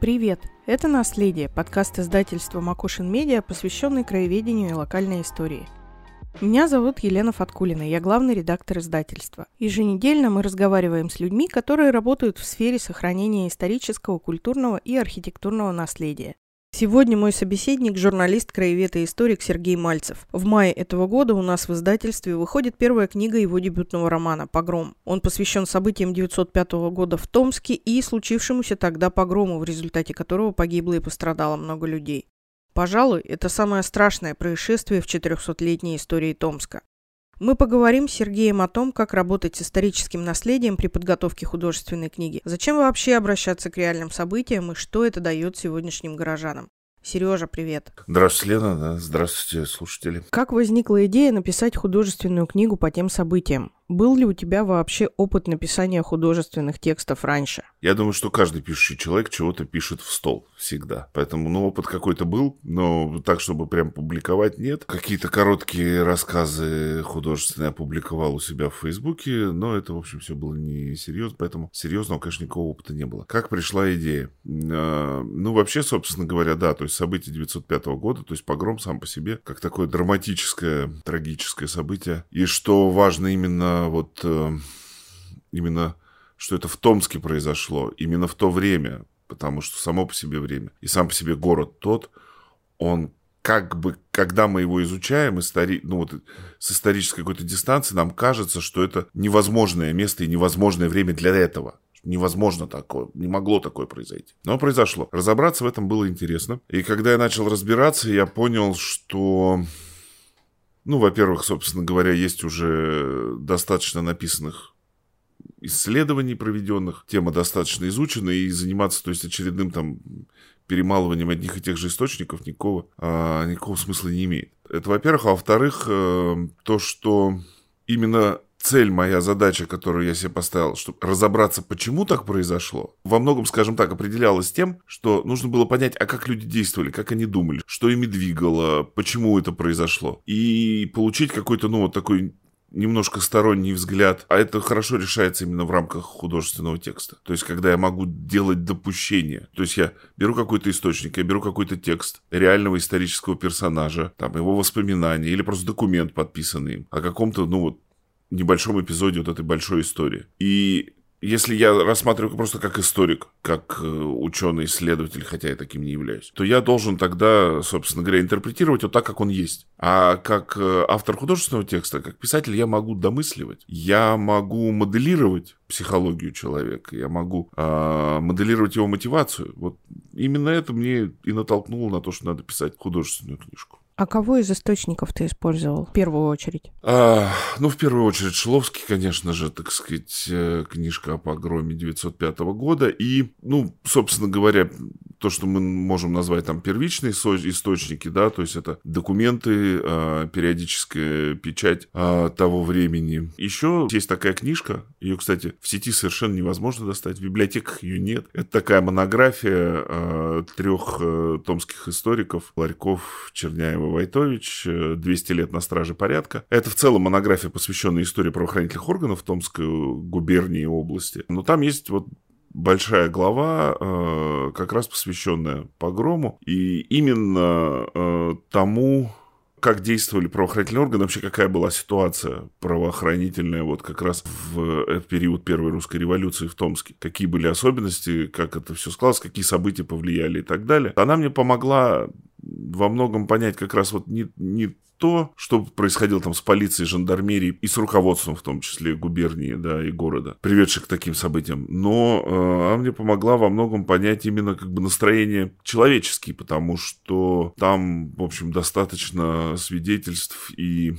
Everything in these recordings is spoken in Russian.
Привет! Это «Наследие» – подкаст издательства «Макушин Медиа», посвященный краеведению и локальной истории. Меня зовут Елена Фаткулина, я главный редактор издательства. Еженедельно мы разговариваем с людьми, которые работают в сфере сохранения исторического, культурного и архитектурного наследия. Сегодня мой собеседник – журналист, краевед и историк Сергей Мальцев. В мае этого года у нас в издательстве выходит первая книга его дебютного романа «Погром». Он посвящен событиям 905 года в Томске и случившемуся тогда погрому, в результате которого погибло и пострадало много людей. Пожалуй, это самое страшное происшествие в 400-летней истории Томска. Мы поговорим с Сергеем о том, как работать с историческим наследием при подготовке художественной книги, зачем вообще обращаться к реальным событиям и что это дает сегодняшним горожанам. Сережа, привет. Здравствуйте, Лена. Да. Здравствуйте, слушатели. Как возникла идея написать художественную книгу по тем событиям? Был ли у тебя вообще опыт написания художественных текстов раньше? Я думаю, что каждый пишущий человек чего-то пишет в стол всегда. Поэтому, ну, опыт какой-то был, но так, чтобы прям публиковать, нет. Какие-то короткие рассказы художественные опубликовал у себя в Фейсбуке, но это, в общем, все было не серьезно, поэтому серьезного, конечно, никакого опыта не было. Как пришла идея? А, ну, вообще, собственно говоря, да, то есть события 905 года, то есть погром сам по себе, как такое драматическое, трагическое событие. И что важно именно вот э, именно, что это в Томске произошло, именно в то время, потому что само по себе время и сам по себе город тот, он как бы, когда мы его изучаем истори... ну, вот, с исторической какой-то дистанции, нам кажется, что это невозможное место и невозможное время для этого. Невозможно такое, не могло такое произойти. Но произошло. Разобраться в этом было интересно. И когда я начал разбираться, я понял, что ну, во-первых, собственно говоря, есть уже достаточно написанных исследований проведенных, тема достаточно изучена, и заниматься, то есть, очередным там перемалыванием одних и тех же источников никакого, а, никакого смысла не имеет. Это, во-первых. А во-вторых, э, то, что именно цель, моя задача, которую я себе поставил, чтобы разобраться, почему так произошло, во многом, скажем так, определялась тем, что нужно было понять, а как люди действовали, как они думали, что ими двигало, почему это произошло. И получить какой-то, ну, вот такой немножко сторонний взгляд, а это хорошо решается именно в рамках художественного текста. То есть, когда я могу делать допущения. То есть, я беру какой-то источник, я беру какой-то текст реального исторического персонажа, там, его воспоминания, или просто документ, подписанный им, о каком-то, ну, вот, небольшом эпизоде вот этой большой истории. И если я рассматриваю просто как историк, как э, ученый-исследователь, хотя я таким не являюсь, то я должен тогда, собственно говоря, интерпретировать вот так, как он есть. А как э, автор художественного текста, как писатель, я могу домысливать, я могу моделировать психологию человека, я могу э, моделировать его мотивацию. Вот именно это мне и натолкнуло на то, что надо писать художественную книжку. А кого из источников ты использовал в первую очередь? А, ну, в первую очередь, Шловский, конечно же, так сказать, э, книжка о погроме 905 года. И, ну, собственно говоря, то, что мы можем назвать там первичные источники, да, то есть это документы, а, периодическая печать а, того времени. Еще есть такая книжка, ее, кстати, в сети совершенно невозможно достать, в библиотеках ее нет. Это такая монография а, трех э, томских историков, Ларьков, Черняева, Войтович, 200 лет на страже порядка. Это в целом монография, посвященная истории правоохранительных органов Томской губернии и области. Но там есть вот большая глава, э, как раз посвященная погрому, и именно э, тому, как действовали правоохранительные органы, вообще какая была ситуация правоохранительная вот как раз в период Первой русской революции в Томске. Какие были особенности, как это все складывалось, какие события повлияли и так далее. Она мне помогла во многом понять как раз вот не, не то, что происходило там с полицией, жандармерией и с руководством, в том числе губернии, да, и города, приведших к таким событиям. Но э, она мне помогла во многом понять именно как бы настроение человеческие, потому что там, в общем, достаточно свидетельств и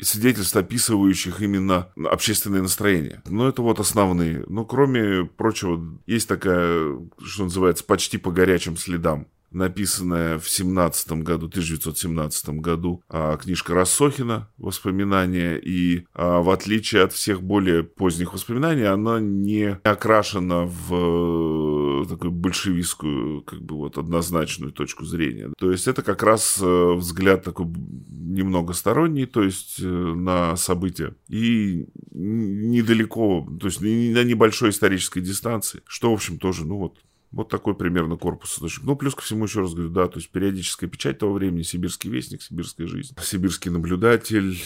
свидетельств, описывающих именно общественное настроение. Но это вот основные. Но кроме прочего, есть такая, что называется, почти по горячим следам написанная в 17 году, 1917 году, а, книжка Рассохина «Воспоминания», и а, в отличие от всех более поздних воспоминаний, она не окрашена в э, такую большевистскую, как бы вот однозначную точку зрения. То есть это как раз э, взгляд такой немного сторонний, то есть э, на события, и недалеко, то есть на небольшой исторической дистанции, что, в общем, тоже, ну вот, Вот такой примерно корпус источник. Ну, плюс ко всему, еще раз говорю, да, то есть периодическая печать того времени, сибирский вестник, сибирская жизнь, сибирский наблюдатель,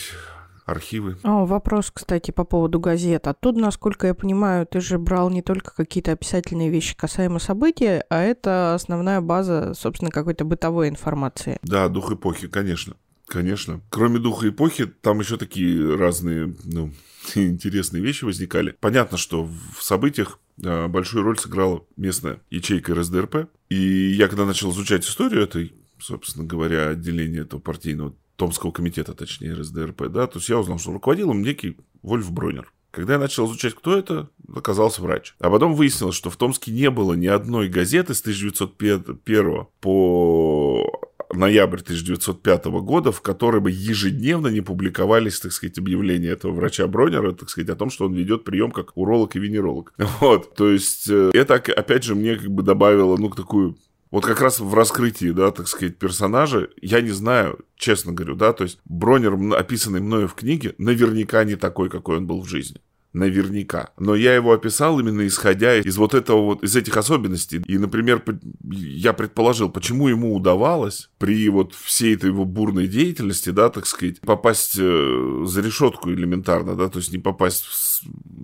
архивы. О, вопрос, кстати, по поводу газет. Оттуда, насколько я понимаю, ты же брал не только какие-то описательные вещи касаемо события, а это основная база, собственно, какой-то бытовой информации. Да, дух эпохи, конечно. Конечно. Кроме духа эпохи, там еще такие разные, ну, интересные вещи возникали. Понятно, что в событиях большую роль сыграла местная ячейка РСДРП. И я когда начал изучать историю этой, собственно говоря, отделения этого партийного Томского комитета, точнее, РСДРП, да, то есть я узнал, что руководил им некий Вольф Бронер. Когда я начал изучать, кто это, оказался врач. А потом выяснилось, что в Томске не было ни одной газеты с 1901 по ноябрь 1905 года, в которой бы ежедневно не публиковались, так сказать, объявления этого врача Бронера, так сказать, о том, что он ведет прием как уролог и венеролог. Вот, то есть э, это, опять же, мне как бы добавило, ну, такую вот как раз в раскрытии, да, так сказать, персонажа, я не знаю, честно говорю, да, то есть Бронер, описанный мною в книге, наверняка не такой, какой он был в жизни наверняка. Но я его описал именно исходя из вот этого вот, из этих особенностей. И, например, я предположил, почему ему удавалось при вот всей этой его бурной деятельности, да, так сказать, попасть э, за решетку элементарно, да, то есть не попасть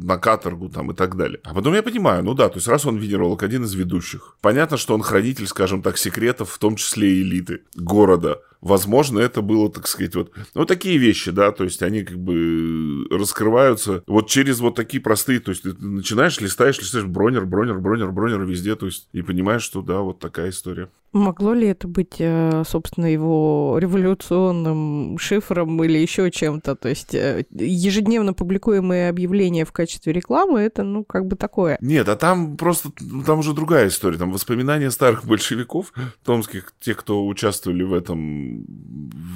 на каторгу там и так далее. А потом я понимаю, ну да, то есть раз он венеролог, один из ведущих, понятно, что он хранитель, скажем так, секретов, в том числе и элиты города, возможно, это было, так сказать, вот, ну, такие вещи, да, то есть они как бы раскрываются вот через вот такие простые, то есть ты начинаешь, листаешь, листаешь бронер, бронер, бронер, бронер везде, то есть и понимаешь, что да, вот такая история. Могло ли это быть, э, собственно, его революционным шифром или еще чем-то? То есть э, ежедневно публикуемые объявления в качестве рекламы, это, ну, как бы такое. Нет, а там просто, там уже другая история. Там воспоминания старых большевиков, томских, тех, кто участвовали в этом,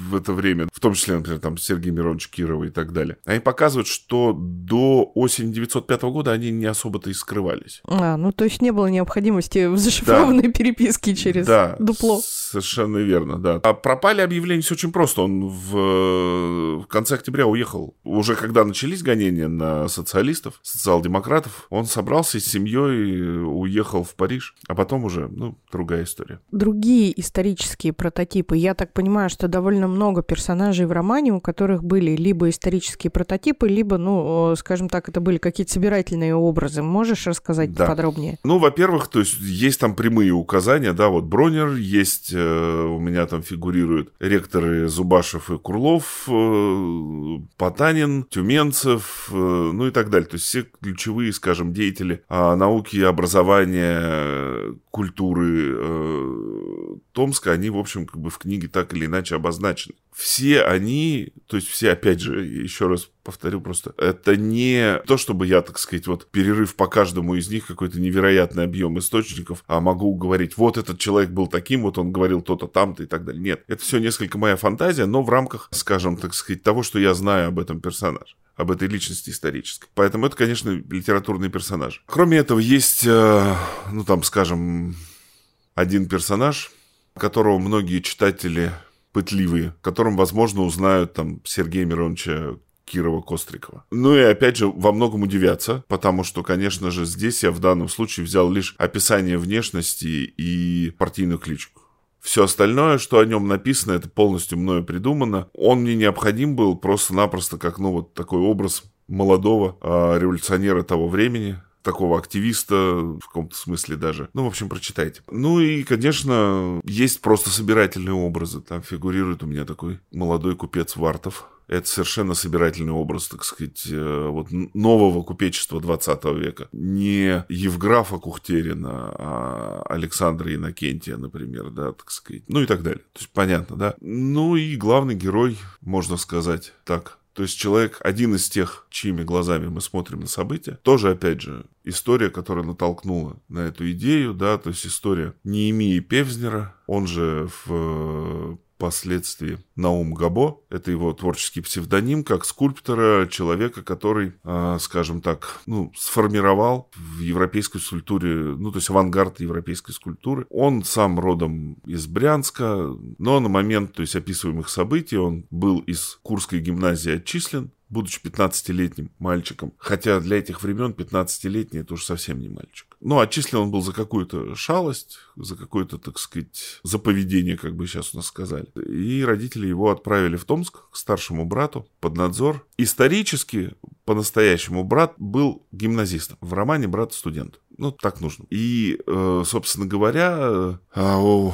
в это время, в том числе, например, там Сергей Миронович Кирова и так далее. Они показывают, что до осени 905 года они не особо-то и скрывались. А, ну, то есть не было необходимости в зашифрованной да. переписке через... Да, дупло. Совершенно верно, да. А пропали объявления все очень просто. Он в, в конце октября уехал. Уже когда начались гонения на социалистов, социал-демократов, он собрался с семьей, уехал в Париж. А потом уже, ну, другая история. Другие исторические прототипы. Я так понимаю, что довольно много персонажей в романе, у которых были либо исторические прототипы, либо, ну, скажем так, это были какие-то собирательные образы. Можешь рассказать да. подробнее? Ну, во-первых, то есть есть там прямые указания, да, вот Бронь Бронер, есть э, у меня там фигурируют ректоры Зубашев и Курлов, э, Потанин, Тюменцев, э, ну и так далее. То есть все ключевые, скажем, деятели а, науки, образования, культуры Томска, они, в общем, как бы в книге так или иначе обозначены. Все они, то есть все, опять же, еще раз повторю просто, это не то, чтобы я, так сказать, вот перерыв по каждому из них какой-то невероятный объем источников, а могу говорить, вот этот человек был таким, вот он говорил то-то там-то и так далее. Нет, это все несколько моя фантазия, но в рамках, скажем, так сказать, того, что я знаю об этом персонаже об этой личности исторической. Поэтому это, конечно, литературный персонаж. Кроме этого, есть, э, ну там, скажем, один персонаж, которого многие читатели пытливые, которым, возможно, узнают там Сергея Мироновича Кирова-Кострикова. Ну и опять же, во многом удивятся, потому что, конечно же, здесь я в данном случае взял лишь описание внешности и партийную кличку. Все остальное, что о нем написано, это полностью мною придумано. Он мне необходим был просто-напросто как, ну, вот такой образ молодого э, революционера того времени, такого активиста, в каком-то смысле даже. Ну, в общем, прочитайте. Ну и, конечно, есть просто собирательные образы. Там фигурирует у меня такой молодой купец Вартов. Это совершенно собирательный образ, так сказать, э, вот нового купечества 20 века. Не Евграфа Кухтерина, а Александра Иннокентия, например, да, так сказать. Ну и так далее. То есть понятно, да. Ну и главный герой, можно сказать так, то есть человек, один из тех, чьими глазами мы смотрим на события, тоже, опять же, история, которая натолкнула на эту идею, да, то есть история Неемии Певзнера, он же в впоследствии Наум Габо. Это его творческий псевдоним, как скульптора, человека, который, э, скажем так, ну, сформировал в европейской скульптуре, ну, то есть авангард европейской скульптуры. Он сам родом из Брянска, но на момент, то есть описываемых событий, он был из Курской гимназии отчислен, будучи 15-летним мальчиком. Хотя для этих времен 15-летний это уже совсем не мальчик. Ну, отчислен он был за какую-то шалость, за какое-то, так сказать, за поведение, как бы сейчас у нас сказали. И родители его отправили в Томск к старшему брату под надзор. Исторически, по-настоящему, брат был гимназистом. В романе брат студент. Ну, так нужно. И, э, собственно говоря, э, у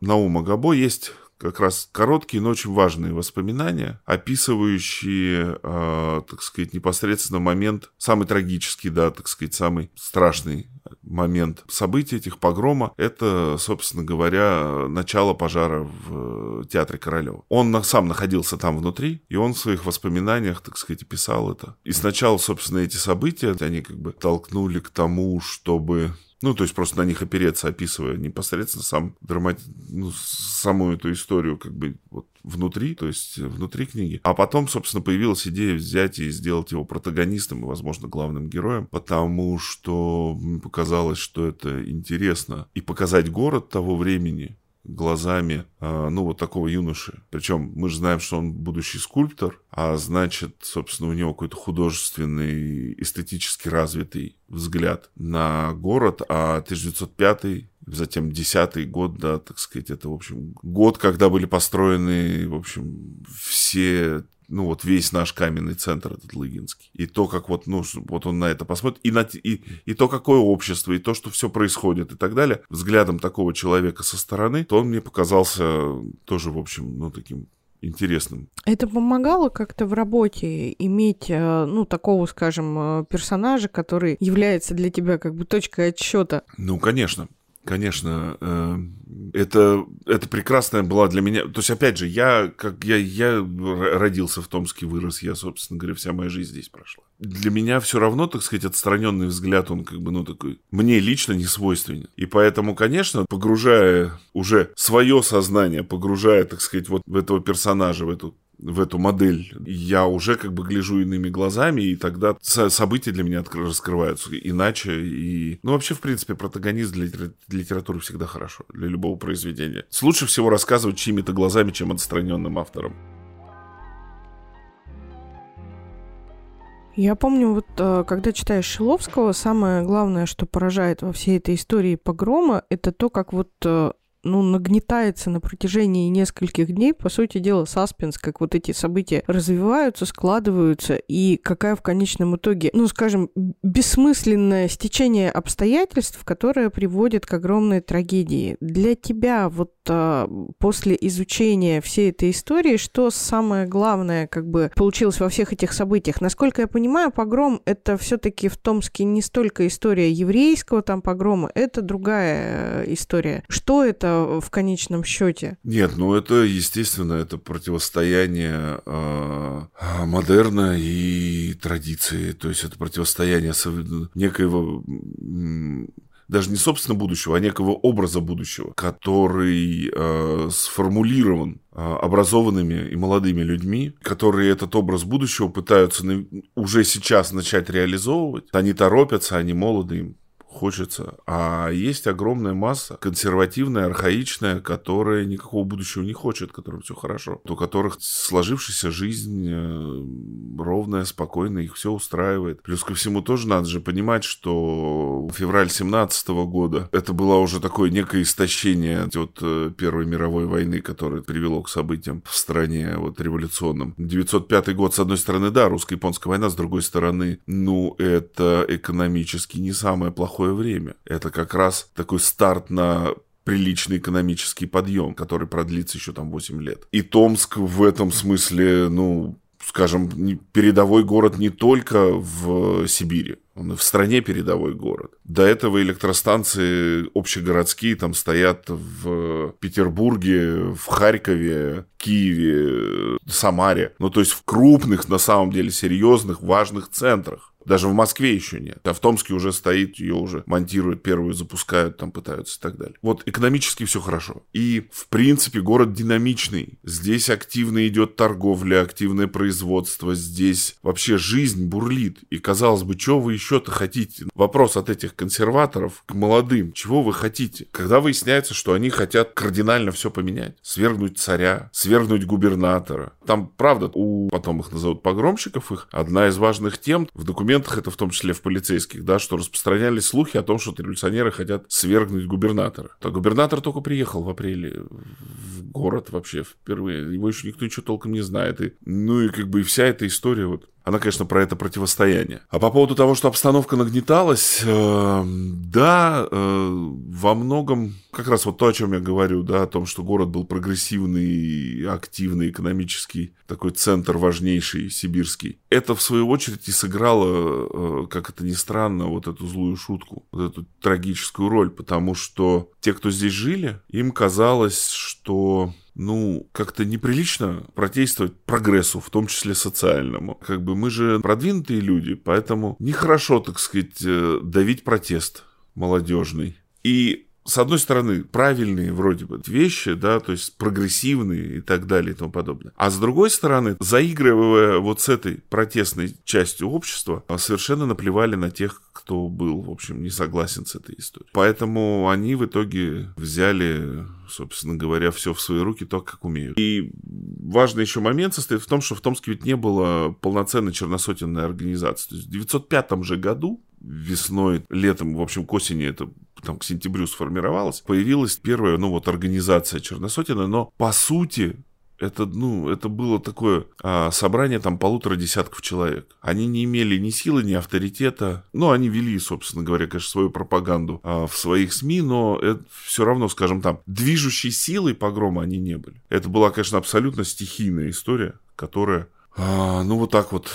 Наума Габо есть как раз короткие, но очень важные воспоминания, описывающие, э, так сказать, непосредственно момент, самый трагический, да, так сказать, самый страшный момент событий этих погрома, это, собственно говоря, начало пожара в Театре Королева. Он сам находился там внутри, и он в своих воспоминаниях, так сказать, писал это. И сначала, собственно, эти события, они как бы толкнули к тому, чтобы ну, то есть просто на них опереться, описывая непосредственно сам драмат... ну, саму эту историю как бы вот внутри, то есть внутри книги. А потом, собственно, появилась идея взять и сделать его протагонистом и, возможно, главным героем, потому что показалось, что это интересно. И показать город того времени, глазами, а, ну, вот такого юноши. Причем мы же знаем, что он будущий скульптор, а значит, собственно, у него какой-то художественный, эстетически развитый взгляд на город, а 1905 затем 10 год, да, так сказать, это, в общем, год, когда были построены, в общем, все ну вот весь наш каменный центр этот Лыгинский. И то, как вот, ну, вот он на это посмотрит, и, на, и, и то, какое общество, и то, что все происходит и так далее, взглядом такого человека со стороны, то он мне показался тоже, в общем, ну, таким интересным. Это помогало как-то в работе иметь, э, ну, такого, скажем, э, персонажа, который является для тебя как бы точкой отсчета? Ну, конечно. Конечно, э, это, это прекрасная была для меня. То есть, опять же, я, как я, я родился в Томске, вырос, я, собственно говоря, вся моя жизнь здесь прошла. Для меня все равно, так сказать, отстраненный взгляд, он как бы, ну, такой, мне лично не свойственен. И поэтому, конечно, погружая уже свое сознание, погружая, так сказать, вот в этого персонажа, в эту в эту модель, я уже как бы гляжу иными глазами, и тогда события для меня раскрываются иначе. И, ну, вообще, в принципе, протагонист для литературы всегда хорошо, для любого произведения. Лучше всего рассказывать чьими-то глазами, чем отстраненным автором. Я помню, вот э, когда читаешь Шиловского, самое главное, что поражает во всей этой истории погрома, это то, как вот э, ну, нагнетается на протяжении нескольких дней, по сути дела, саспенс, как вот эти события развиваются, складываются, и какая в конечном итоге, ну, скажем, бессмысленное стечение обстоятельств, которое приводит к огромной трагедии. Для тебя вот после изучения всей этой истории, что самое главное как бы получилось во всех этих событиях? Насколько я понимаю, погром — это все таки в Томске не столько история еврейского там погрома, это другая э, история. Что это в конечном счете? Нет, ну это, естественно, это противостояние э, модерна и традиции. То есть это противостояние некоего даже не собственно будущего, а некого образа будущего, который э, сформулирован э, образованными и молодыми людьми, которые этот образ будущего пытаются на, уже сейчас начать реализовывать. Они торопятся, они молоды, им хочется. А есть огромная масса консервативная, архаичная, которая никакого будущего не хочет, которым все хорошо. У которых сложившаяся жизнь э, ровная, спокойная, их все устраивает. Плюс ко всему тоже надо же понимать, что февраль 17 года это было уже такое некое истощение от э, Первой мировой войны, которое привело к событиям в стране вот революционным. 905 год, с одной стороны, да, русско-японская война, с другой стороны, ну, это экономически не самое плохое плохое время. Это как раз такой старт на приличный экономический подъем, который продлится еще там 8 лет. И Томск в этом смысле, ну, скажем, передовой город не только в Сибири, он в стране передовой город. До этого электростанции общегородские там стоят в Петербурге, в Харькове, Киеве, Самаре. Ну, то есть в крупных, на самом деле, серьезных, важных центрах. Даже в Москве еще нет. А в Томске уже стоит, ее уже монтируют, первую запускают, там пытаются и так далее. Вот экономически все хорошо. И, в принципе, город динамичный. Здесь активно идет торговля, активное производство. Здесь вообще жизнь бурлит. И, казалось бы, что вы еще-то хотите? Вопрос от этих консерваторов к молодым. Чего вы хотите? Когда выясняется, что они хотят кардинально все поменять. Свергнуть царя, свергнуть губернатора. Там, правда, у, потом их назовут погромщиков, их одна из важных тем в документах, это в том числе в полицейских, да, что распространялись слухи о том, что революционеры хотят свергнуть губернатора. То губернатор только приехал в апреле в город вообще впервые. Его еще никто ничего толком не знает. И, ну и как бы и вся эта история вот она, конечно, про это противостояние. А по поводу того, что обстановка нагнеталась, э, да, э, во многом как раз вот то, о чем я говорю, да, о том, что город был прогрессивный, активный, экономический, такой центр важнейший, сибирский. Это, в свою очередь, и сыграло, э, как это ни странно, вот эту злую шутку, вот эту трагическую роль, потому что те, кто здесь жили, им казалось, что ну, как-то неприлично протестовать прогрессу, в том числе социальному. Как бы мы же продвинутые люди, поэтому нехорошо, так сказать, э, давить протест молодежный. И с одной стороны, правильные вроде бы вещи, да, то есть прогрессивные и так далее и тому подобное. А с другой стороны, заигрывая вот с этой протестной частью общества, совершенно наплевали на тех, кто был, в общем, не согласен с этой историей. Поэтому они в итоге взяли, собственно говоря, все в свои руки, так как умеют. И важный еще момент состоит в том, что в Томске ведь не было полноценной черносотенной организации. То есть в 905 же году весной, летом, в общем, к осени это там к сентябрю сформировалась, появилась первая, ну вот, организация Черносотина, но по сути это, ну, это было такое а, собрание там полутора десятков человек. Они не имели ни силы, ни авторитета. Ну, они вели, собственно говоря, конечно, свою пропаганду а, в своих СМИ, но это все равно, скажем там, движущей силой погрома они не были. Это была, конечно, абсолютно стихийная история, которая, а, ну, вот так вот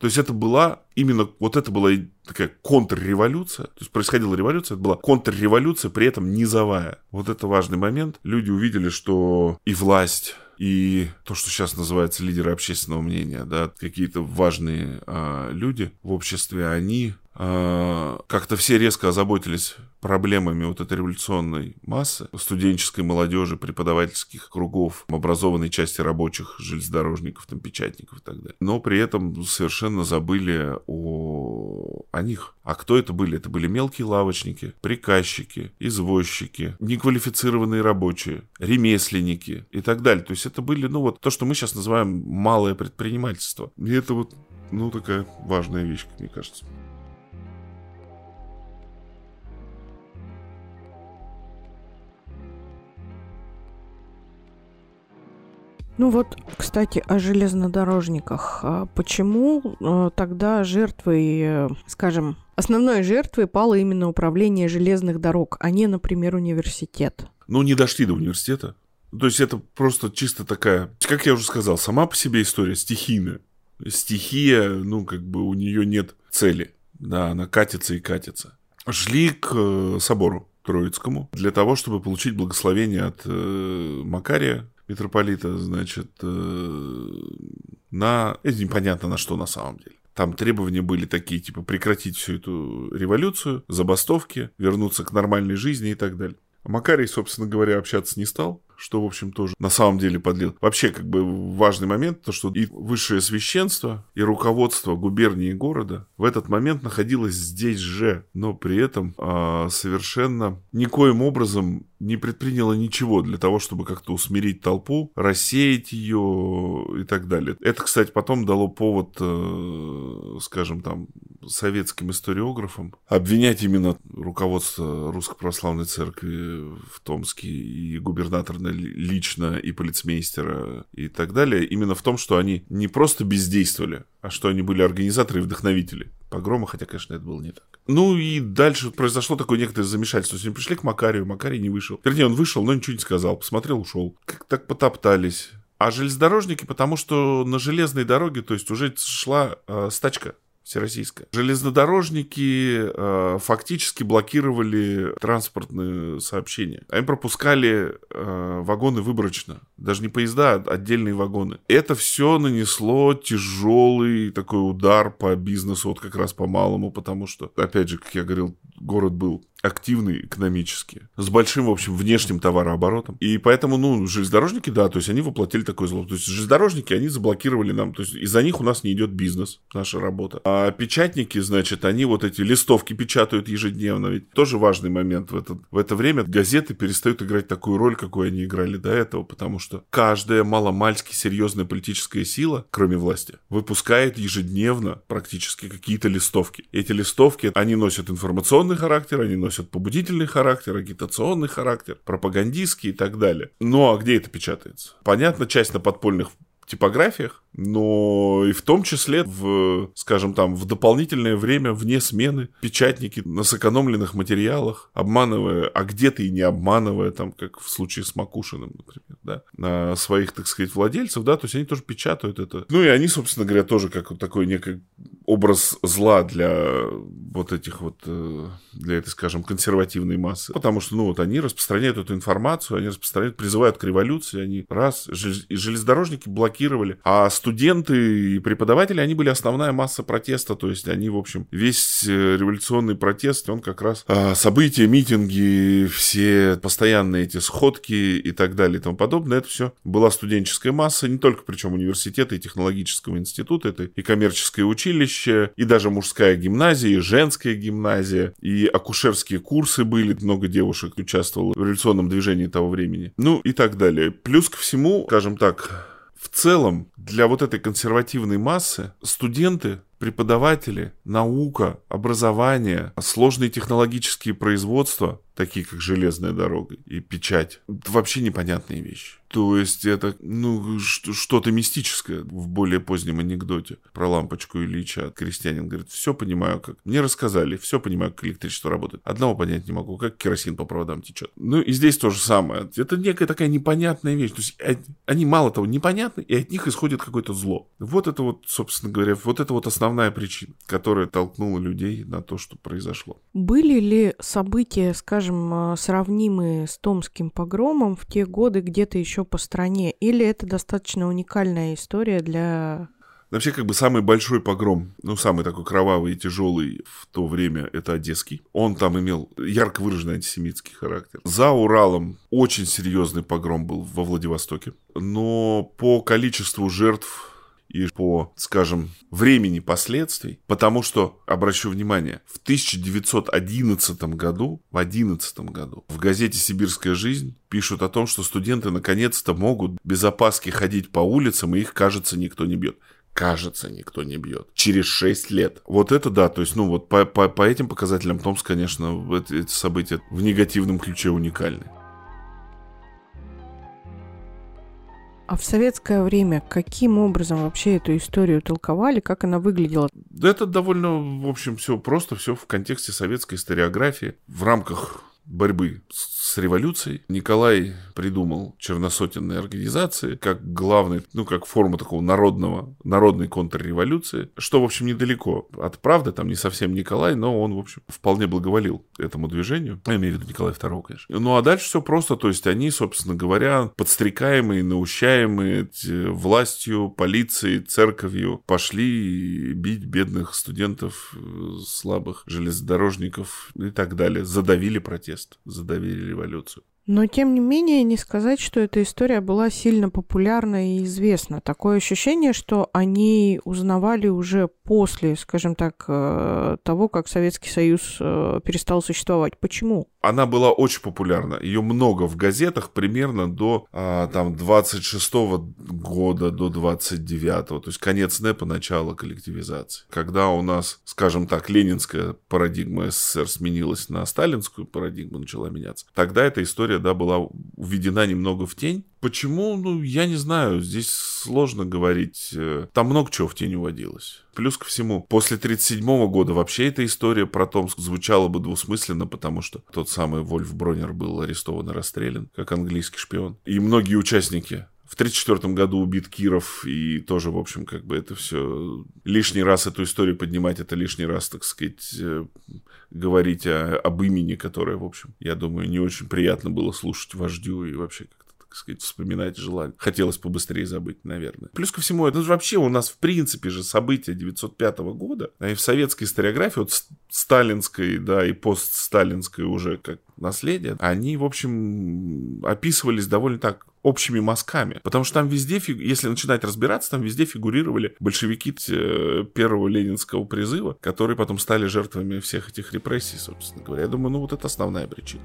то есть это была именно, вот это была такая контрреволюция. То есть происходила революция, это была контрреволюция, при этом низовая. Вот это важный момент. Люди увидели, что и власть, и то, что сейчас называется лидеры общественного мнения, да, какие-то важные а, люди в обществе, они а, как-то все резко озаботились проблемами вот этой революционной массы, студенческой молодежи, преподавательских кругов, образованной части рабочих, железнодорожников, там, печатников и так далее. Но при этом совершенно забыли о, о них. А кто это были? Это были мелкие лавочники, приказчики, извозчики, неквалифицированные рабочие, ремесленники и так далее. То есть это были, ну вот, то, что мы сейчас называем малое предпринимательство. И это вот, ну, такая важная вещь, как мне кажется. Ну вот, кстати, о железнодорожниках. А почему э, тогда жертвой, э, скажем, основной жертвой пало именно управление железных дорог, а не, например, университет? Ну, не дошли до университета. То есть это просто чисто такая, как я уже сказал, сама по себе история стихийная. Стихия, ну, как бы у нее нет цели. Да, она катится и катится. Шли к э, собору Троицкому для того, чтобы получить благословение от э, Макария, митрополита, значит, э, на... Это непонятно на что на самом деле. Там требования были такие, типа, прекратить всю эту революцию, забастовки, вернуться к нормальной жизни и так далее. Макарий, собственно говоря, общаться не стал что, в общем, тоже на самом деле подлил. Вообще, как бы важный момент, то, что и высшее священство, и руководство губернии и города в этот момент находилось здесь же, но при этом а, совершенно никоим образом не предприняло ничего для того, чтобы как-то усмирить толпу, рассеять ее и так далее. Это, кстати, потом дало повод, э, скажем там, советским историографам обвинять именно руководство Русской Православной Церкви в Томске и губернатора лично, и полицмейстера и так далее, именно в том, что они не просто бездействовали, а что они были организаторы и вдохновители погрома, хотя, конечно, это было не так. Ну и дальше произошло такое некоторое замешательство. Сегодня пришли к Макарию, Макарий не вышел. Вернее, он вышел, но ничего не сказал. Посмотрел, ушел. Как так потоптались. А железнодорожники, потому что на железной дороге, то есть уже шла э, стачка всероссийская. Железнодорожники э, фактически блокировали транспортные сообщения. Они пропускали э, вагоны выборочно. Даже не поезда, а отдельные вагоны. Это все нанесло тяжелый такой удар по бизнесу, вот как раз по малому, потому что, опять же, как я говорил, город был активный экономически, с большим, в общем, внешним товарооборотом. И поэтому, ну, железнодорожники, да, то есть они воплотили такое зло. То есть железнодорожники, они заблокировали нам, то есть из-за них у нас не идет бизнес, наша работа. А печатники, значит, они вот эти листовки печатают ежедневно. Ведь тоже важный момент в это, в это время. Газеты перестают играть такую роль, какую они играли до этого, потому что каждая маломальски серьезная политическая сила, кроме власти, выпускает ежедневно практически какие-то листовки. Эти листовки, они носят информационный характер, они носят побудительный характер, агитационный характер, пропагандистский и так далее. Ну а где это печатается? Понятно, часть на подпольных типографиях, но и в том числе в, скажем там, в дополнительное время вне смены печатники на сэкономленных материалах, обманывая, а где-то и не обманывая, там, как в случае с Макушиным, например, да, на своих, так сказать, владельцев, да, то есть они тоже печатают это. Ну и они, собственно говоря, тоже как вот такой некий образ зла для вот этих вот, э, для этой, скажем, консервативной массы. Потому что, ну, вот они распространяют эту информацию, они распространяют, призывают к революции, они раз, железнодорожники блокировали, а студенты и преподаватели, они были основная масса протеста, то есть они, в общем, весь э, революционный протест, он как раз а, события, митинги, все постоянные эти сходки и так далее и тому подобное, это все была студенческая масса, не только причем университета и технологического института, это и коммерческое училище, училище, и даже мужская гимназия, и женская гимназия, и акушерские курсы были, много девушек участвовало в революционном движении того времени, ну и так далее. Плюс ко всему, скажем так, в целом для вот этой консервативной массы студенты преподаватели, наука, образование, сложные технологические производства, такие как железная дорога и печать, это вообще непонятные вещи. То есть это, ну, что-то мистическое в более позднем анекдоте про лампочку Ильича. Крестьянин говорит, все понимаю, как... Мне рассказали, все понимаю, как электричество работает. Одного понять не могу, как керосин по проводам течет. Ну и здесь то же самое. Это некая такая непонятная вещь. То есть они мало того непонятны, и от них исходит какое-то зло. Вот это вот, собственно говоря, вот это вот основная причина, которая толкнула людей на то, что произошло. Были ли события, скажем, сравнимые с Томским погромом в те годы где-то еще еще по стране? Или это достаточно уникальная история для Вообще, как бы самый большой погром, ну, самый такой кровавый и тяжелый в то время, это Одесский. Он там имел ярко выраженный антисемитский характер. За Уралом очень серьезный погром был во Владивостоке. Но по количеству жертв и по, скажем, времени последствий, потому что, обращу внимание, в 1911 году, в 11 году, в газете «Сибирская жизнь» пишут о том, что студенты наконец-то могут без опаски ходить по улицам, и их, кажется, никто не бьет кажется, никто не бьет. Через 6 лет. Вот это да, то есть, ну вот по, по, по этим показателям Томск, конечно, эти, события в негативном ключе уникальны. А в советское время каким образом вообще эту историю толковали, как она выглядела? Это довольно, в общем, все просто, все в контексте советской историографии, в рамках борьбы с революцией. Николай придумал черносотенные организации как главный, ну, как форму такого народного, народной контрреволюции, что, в общем, недалеко от правды, там не совсем Николай, но он, в общем, вполне благоволил этому движению. Я имею в виду Николая II, конечно. Ну, а дальше все просто, то есть они, собственно говоря, подстрекаемые, наущаемые властью, полицией, церковью, пошли бить бедных студентов, э, слабых железнодорожников и так далее, задавили протест, задавили революцию. Но, тем не менее, не сказать, что эта история была сильно популярна и известна. Такое ощущение, что они узнавали уже после, скажем так, э, того, как Советский Союз э, перестал существовать. Почему? Она была очень популярна. Ее много в газетах примерно до а, там 26 -го года, до 29 -го. То есть конец НЭПа, начало коллективизации. Когда у нас, скажем так, ленинская парадигма СССР сменилась на сталинскую парадигму, начала меняться, тогда эта история да, была уведена немного в тень. Почему? Ну, я не знаю. Здесь сложно говорить. Э, там много чего в тень уводилось. Плюс ко всему, после 1937 года вообще эта история про Томск звучала бы двусмысленно, потому что тот самый Вольф Бронер был арестован и расстрелян, как английский шпион. И многие участники В 1934 году убит Киров, и тоже, в общем, как бы это все... Лишний раз эту историю поднимать, это лишний раз, так сказать, э, говорить о, об имени, которое, в общем, я думаю, не очень приятно было слушать вождю и вообще так сказать, вспоминать желание. Хотелось побыстрее забыть, наверное. Плюс ко всему, это вообще у нас, в принципе же, события 905 года, и в советской историографии, вот сталинской, да, и постсталинской уже как наследие, они, в общем, описывались довольно так общими мазками. Потому что там везде, если начинать разбираться, там везде фигурировали большевики э, первого ленинского призыва, которые потом стали жертвами всех этих репрессий, собственно говоря. Я думаю, ну вот это основная причина.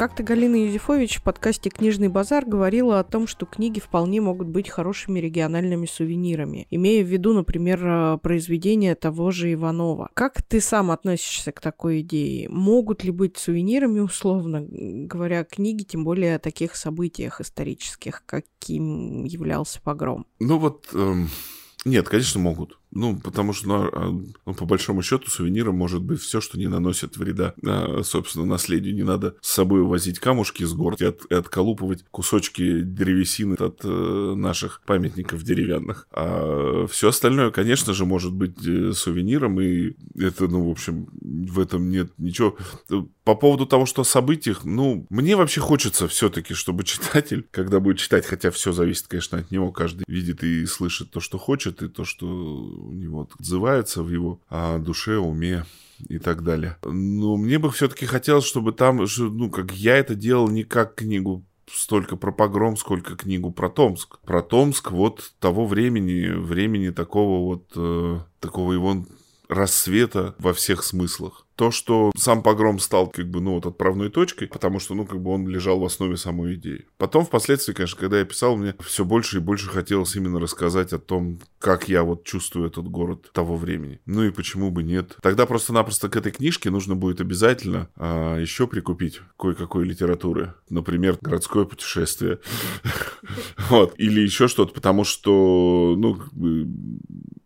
Как-то Галина Юзефович в подкасте «Книжный базар» говорила о том, что книги вполне могут быть хорошими региональными сувенирами, имея в виду, например, э, произведения того же Иванова. Как ты сам относишься к такой идее? Могут ли быть сувенирами, условно говоря, книги, тем более о таких событиях исторических, каким являлся погром? Ну вот, эм, нет, конечно, могут. Ну, потому что, ну, а, ну, по большому счету, сувениром может быть все, что не наносит вреда, а, собственно, наследию. Не надо с собой увозить камушки из гор и, от, и отколупывать кусочки древесины от э, наших памятников деревянных. А все остальное, конечно же, может быть э, сувениром, и это, ну, в общем, в этом нет ничего. По поводу того, что о событиях, ну, мне вообще хочется все-таки, чтобы читатель, когда будет читать, хотя все зависит, конечно, от него, каждый видит и слышит то, что хочет, и то, что у него отзывается в его а, душе, уме и так далее. Но мне бы все-таки хотелось, чтобы там, ну, как я это делал не как книгу столько про погром, сколько книгу про Томск. Про Томск вот того времени, времени такого вот, э, такого его рассвета во всех смыслах то, что сам погром стал как бы, ну, вот отправной точкой, потому что, ну, как бы он лежал в основе самой идеи. Потом, впоследствии, конечно, когда я писал, мне все больше и больше хотелось именно рассказать о том, как я вот чувствую этот город того времени. Ну и почему бы нет. Тогда просто-напросто к этой книжке нужно будет обязательно а, еще прикупить кое-какой литературы. Например, «Городское путешествие». Вот. Или еще что-то, потому что, ну,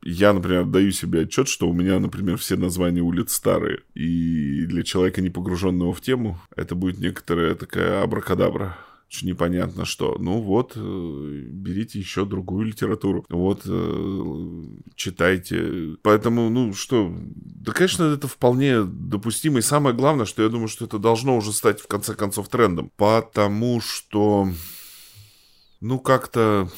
я, например, даю себе отчет, что у меня, например, все названия улиц старые. И для человека, не погруженного в тему, это будет некоторая такая абракадабра что непонятно что. Ну вот, э, берите еще другую литературу. Вот, э, читайте. Поэтому, ну что, да, конечно, это вполне допустимо. И самое главное, что я думаю, что это должно уже стать, в конце концов, трендом. Потому что, ну, как-то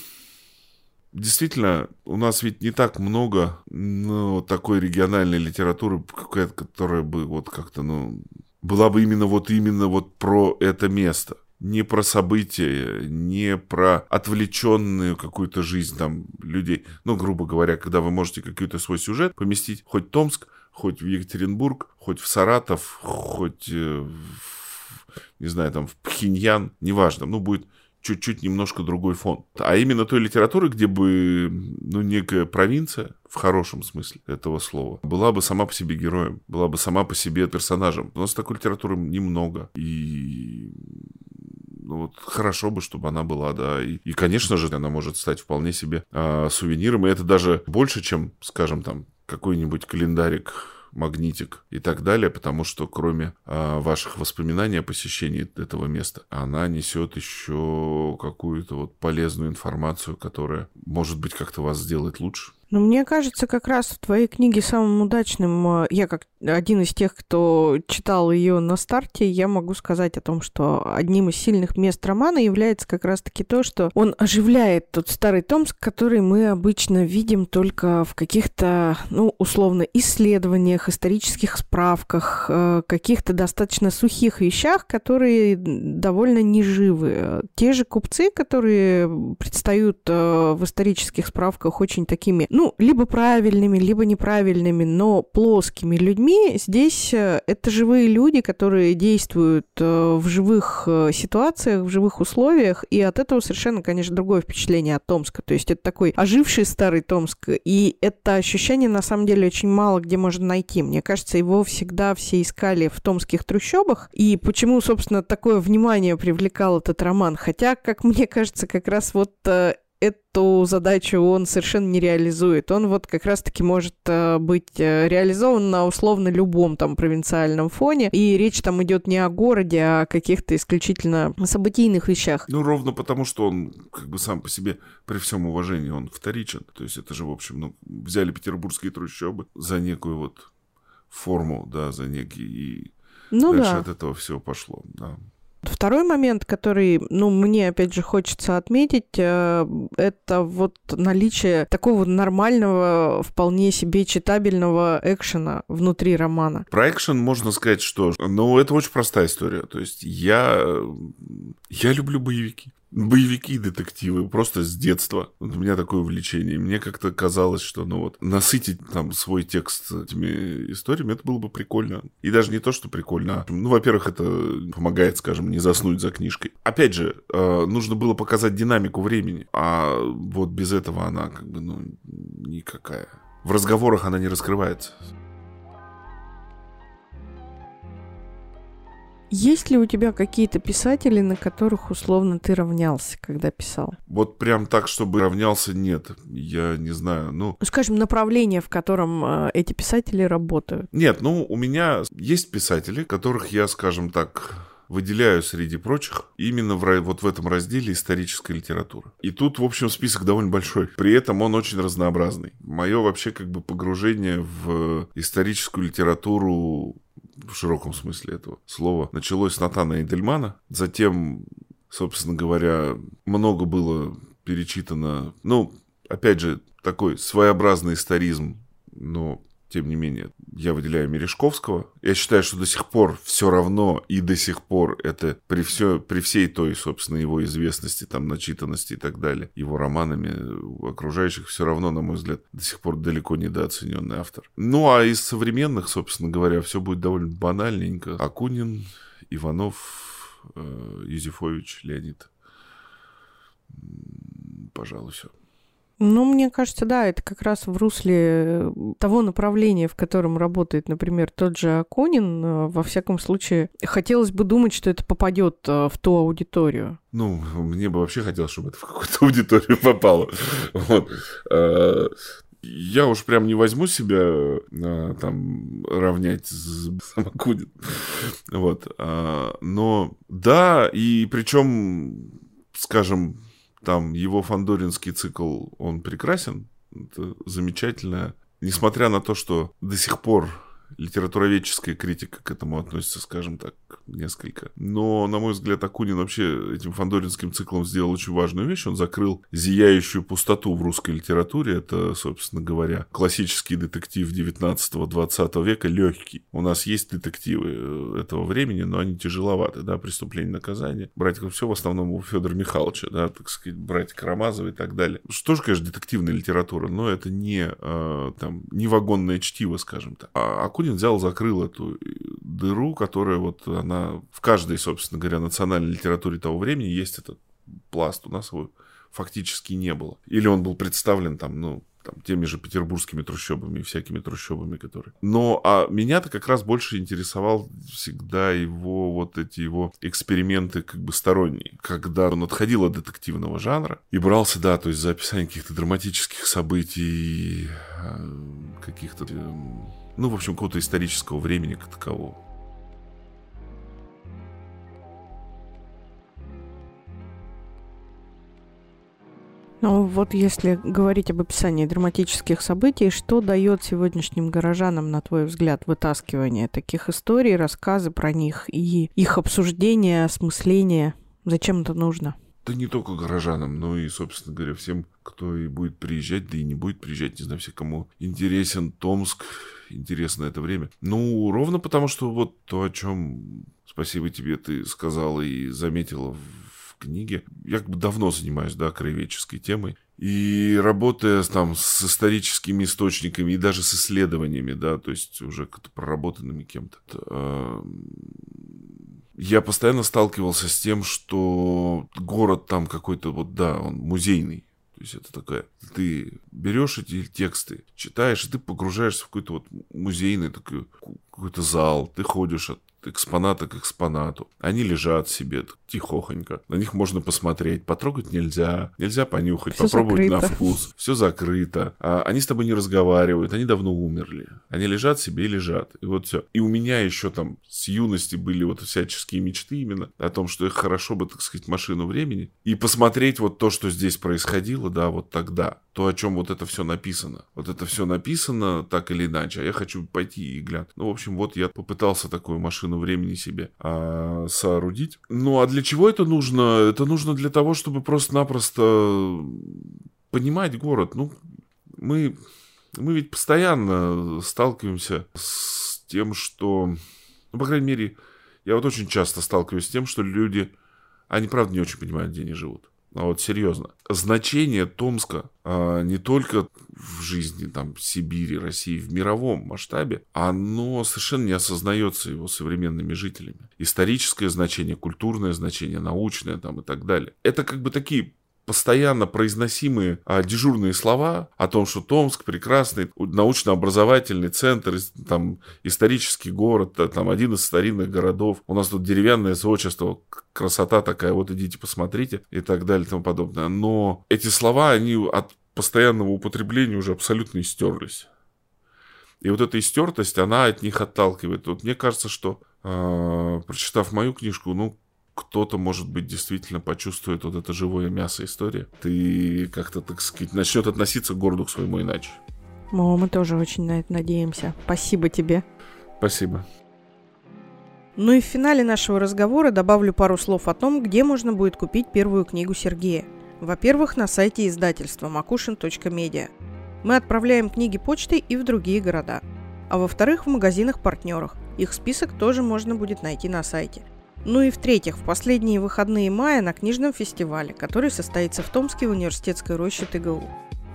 Действительно, у нас ведь не так много ну, такой региональной литературы, которая бы вот как-то, ну, была бы именно вот именно вот про это место. Не про события, не про отвлеченную какую-то жизнь там людей. Ну, грубо говоря, когда вы можете какой-то свой сюжет поместить хоть в Томск, хоть в Екатеринбург, хоть в Саратов, хоть, э, в, не знаю, там в Пхеньян, неважно, ну, будет чуть-чуть немножко другой фон. А именно той литературы, где бы, ну, некая провинция, в хорошем смысле этого слова, была бы сама по себе героем, была бы сама по себе персонажем. У нас такой литературы немного. И ну, вот хорошо бы, чтобы она была, да. И, и, конечно же, она может стать вполне себе а, сувениром. И это даже больше, чем, скажем, там, какой-нибудь календарик магнитик и так далее, потому что кроме а, ваших воспоминаний о посещении этого места, она несет еще какую-то вот полезную информацию, которая может быть как-то вас сделать лучше. Но мне кажется, как раз в твоей книге самым удачным, э, я как один из тех, кто читал ее на старте, я могу сказать о том, что одним из сильных мест романа является как раз-таки то, что он оживляет тот старый Томск, который мы обычно видим только в каких-то, ну, условно, исследованиях, исторических справках, э, каких-то достаточно сухих вещах, которые довольно неживы. Те же купцы, которые предстают э, в исторических справках очень такими ну, либо правильными, либо неправильными, но плоскими людьми. Здесь э, это живые люди, которые действуют э, в живых э, ситуациях, в живых условиях, и от этого совершенно, конечно, другое впечатление от Томска. То есть это такой оживший старый Томск, и это ощущение, на самом деле, очень мало где можно найти. Мне кажется, его всегда все искали в томских трущобах, и почему, собственно, такое внимание привлекал этот роман. Хотя, как мне кажется, как раз вот эту задачу он совершенно не реализует. Он вот как раз-таки может э, быть э, реализован на условно любом там провинциальном фоне, и речь там идет не о городе, а о каких-то исключительно событийных вещах. Ну, ровно потому, что он как бы сам по себе, при всем уважении, он вторичен. То есть это же, в общем, ну, взяли петербургские трущобы за некую вот форму, да, за некий... И ну, дальше да. от этого все пошло, да. Второй момент, который, ну, мне, опять же, хочется отметить, э, это вот наличие такого нормального, вполне себе читабельного экшена внутри романа. Про экшен можно сказать, что, ну, это очень простая история. То есть я, я люблю боевики боевики детективы просто с детства. Вот у меня такое увлечение. Мне как-то казалось, что ну вот насытить там свой текст этими историями, это было бы прикольно. И даже не то, что прикольно, а, ну, во-первых, это помогает, скажем, не заснуть за книжкой. Опять же, э, нужно было показать динамику времени, а вот без этого она как бы, ну, никакая. В разговорах она не раскрывается. Есть ли у тебя какие-то писатели, на которых условно ты равнялся, когда писал? Вот прям так, чтобы равнялся, нет. Я не знаю, ну... Скажем, направление, в котором э, эти писатели работают. Нет, ну, у меня есть писатели, которых я, скажем так, выделяю среди прочих именно в, вот в этом разделе историческая литература. И тут, в общем, список довольно большой. При этом он очень разнообразный. Мое вообще как бы погружение в историческую литературу в широком смысле этого слова, началось с Натана Эйдельмана. Затем, собственно говоря, много было перечитано. Ну, опять же, такой своеобразный историзм, но тем не менее, я выделяю Мережковского. Я считаю, что до сих пор все равно и до сих пор это при, все, при всей той, собственно, его известности, там, начитанности и так далее, его романами окружающих все равно, на мой взгляд, до сих пор далеко недооцененный автор. Ну, а из современных, собственно говоря, все будет довольно банальненько. Акунин, Иванов, э, Юзефович, Леонид. Пожалуй, все. Ну, мне кажется, да, это как раз в русле э, того направления, в котором работает, например, тот же Акунин. Э, во всяком случае, хотелось бы думать, что это попадет э, в ту аудиторию. Ну, мне бы вообще хотелось, чтобы это в какую-то аудиторию попало. Вот. Я уж прям не возьму себя там равнять с Акунин. Вот. Но да, и причем, скажем, там его фандоринский цикл, он прекрасен, это замечательно. Несмотря на то, что до сих пор литературоведческая критика к этому относится, скажем так, несколько. Но, на мой взгляд, Акунин вообще этим фандоринским циклом сделал очень важную вещь. Он закрыл зияющую пустоту в русской литературе. Это, собственно говоря, классический детектив 19-20 века, легкий. У нас есть детективы э, этого времени, но они тяжеловаты, да, преступление, наказание. Брать все в основном у Федора Михайловича, да, так сказать, брать Карамазова и так далее. Что же, конечно, детективная литература, но это не, э, там, не вагонное чтиво, скажем так. А Акунин взял, закрыл эту э, дыру, которая вот она в каждой, собственно говоря, национальной литературе того времени есть этот пласт. У нас его фактически не было. Или он был представлен там, ну, там, теми же петербургскими трущобами, всякими трущобами, которые... Но а меня-то как раз больше интересовал всегда его вот эти его эксперименты как бы сторонние, когда он отходил от детективного жанра и брался, да, то есть за описание каких-то драматических событий, э, каких-то эм, ну, в общем, какого-то исторического времени как такового. Ну вот если говорить об описании драматических событий, что дает сегодняшним горожанам, на твой взгляд, вытаскивание таких историй, рассказы про них и их обсуждение, осмысление? Зачем это нужно? Да не только горожанам, но и, собственно говоря, всем, кто и будет приезжать, да и не будет приезжать, не знаю, все, кому интересен Томск, интересно это время. Ну, ровно потому, что вот то, о чем, спасибо тебе, ты сказала и заметила в книге. Я как бы давно занимаюсь, да, краеведческой темой. И работая там с историческими источниками и даже с исследованиями, да, то есть уже как-то проработанными кем-то, а, я постоянно сталкивался с тем, что город там какой-то вот, да, он музейный. То есть это такая, ты берешь эти тексты, читаешь, и ты погружаешься в какой-то вот музейный такой какой-то зал, ты ходишь, экспоната к экспонату. Они лежат себе тихохонько. На них можно посмотреть. Потрогать нельзя. Нельзя понюхать, Всё попробовать закрыто. на вкус. Все закрыто. А они с тобой не разговаривают. Они давно умерли. Они лежат себе и лежат. И вот все. И у меня еще там с юности были вот всяческие мечты именно о том, что их хорошо бы, так сказать, машину времени. И посмотреть вот то, что здесь происходило, да, вот тогда. То, о чем вот это все написано. Вот это все написано так или иначе. А я хочу пойти и глянуть. Ну, в общем, вот я попытался такую машину времени себе а, соорудить. Ну, а для чего это нужно? Это нужно для того, чтобы просто-напросто понимать город. Ну, мы, мы ведь постоянно сталкиваемся с тем, что... Ну, по крайней мере, я вот очень часто сталкиваюсь с тем, что люди, они правда не очень понимают, где они живут. А вот серьезно. Значение Томска а, не только в жизни там, Сибири, России, в мировом масштабе, оно совершенно не осознается его современными жителями. Историческое значение, культурное значение, научное там, и так далее. Это как бы такие постоянно произносимые а, дежурные слова о том, что Томск прекрасный научно-образовательный центр, там исторический город, а, там один из старинных городов. У нас тут деревянное зодчество, красота такая, вот идите посмотрите и так далее и тому подобное. Но эти слова, они от постоянного употребления уже абсолютно истерлись. И вот эта истертость, она от них отталкивает. Вот мне кажется, что а, прочитав мою книжку, ну, кто-то, может быть, действительно почувствует вот это живое мясо истории. Ты как-то, так сказать, начнет относиться к городу к своему иначе. О, мы тоже очень на это надеемся. Спасибо тебе. Спасибо. Ну и в финале нашего разговора добавлю пару слов о том, где можно будет купить первую книгу Сергея. Во-первых, на сайте издательства makushin.media. Мы отправляем книги почтой и в другие города. А во-вторых, в магазинах-партнерах. Их список тоже можно будет найти на сайте. Ну и в-третьих, в последние выходные мая на книжном фестивале, который состоится в Томске в университетской роще ТГУ.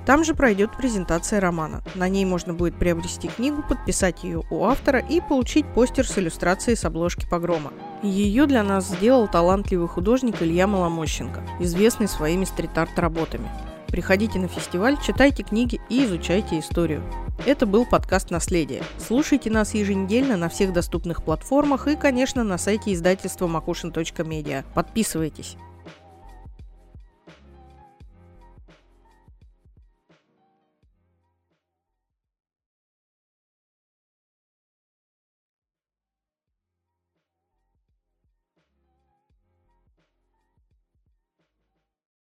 Там же пройдет презентация романа. На ней можно будет приобрести книгу, подписать ее у автора и получить постер с иллюстрацией с обложки погрома. Ее для нас сделал талантливый художник Илья Маломощенко, известный своими стрит-арт работами. Приходите на фестиваль, читайте книги и изучайте историю. Это был подкаст «Наследие». Слушайте нас еженедельно на всех доступных платформах и, конечно, на сайте издательства makushin.media. Подписывайтесь.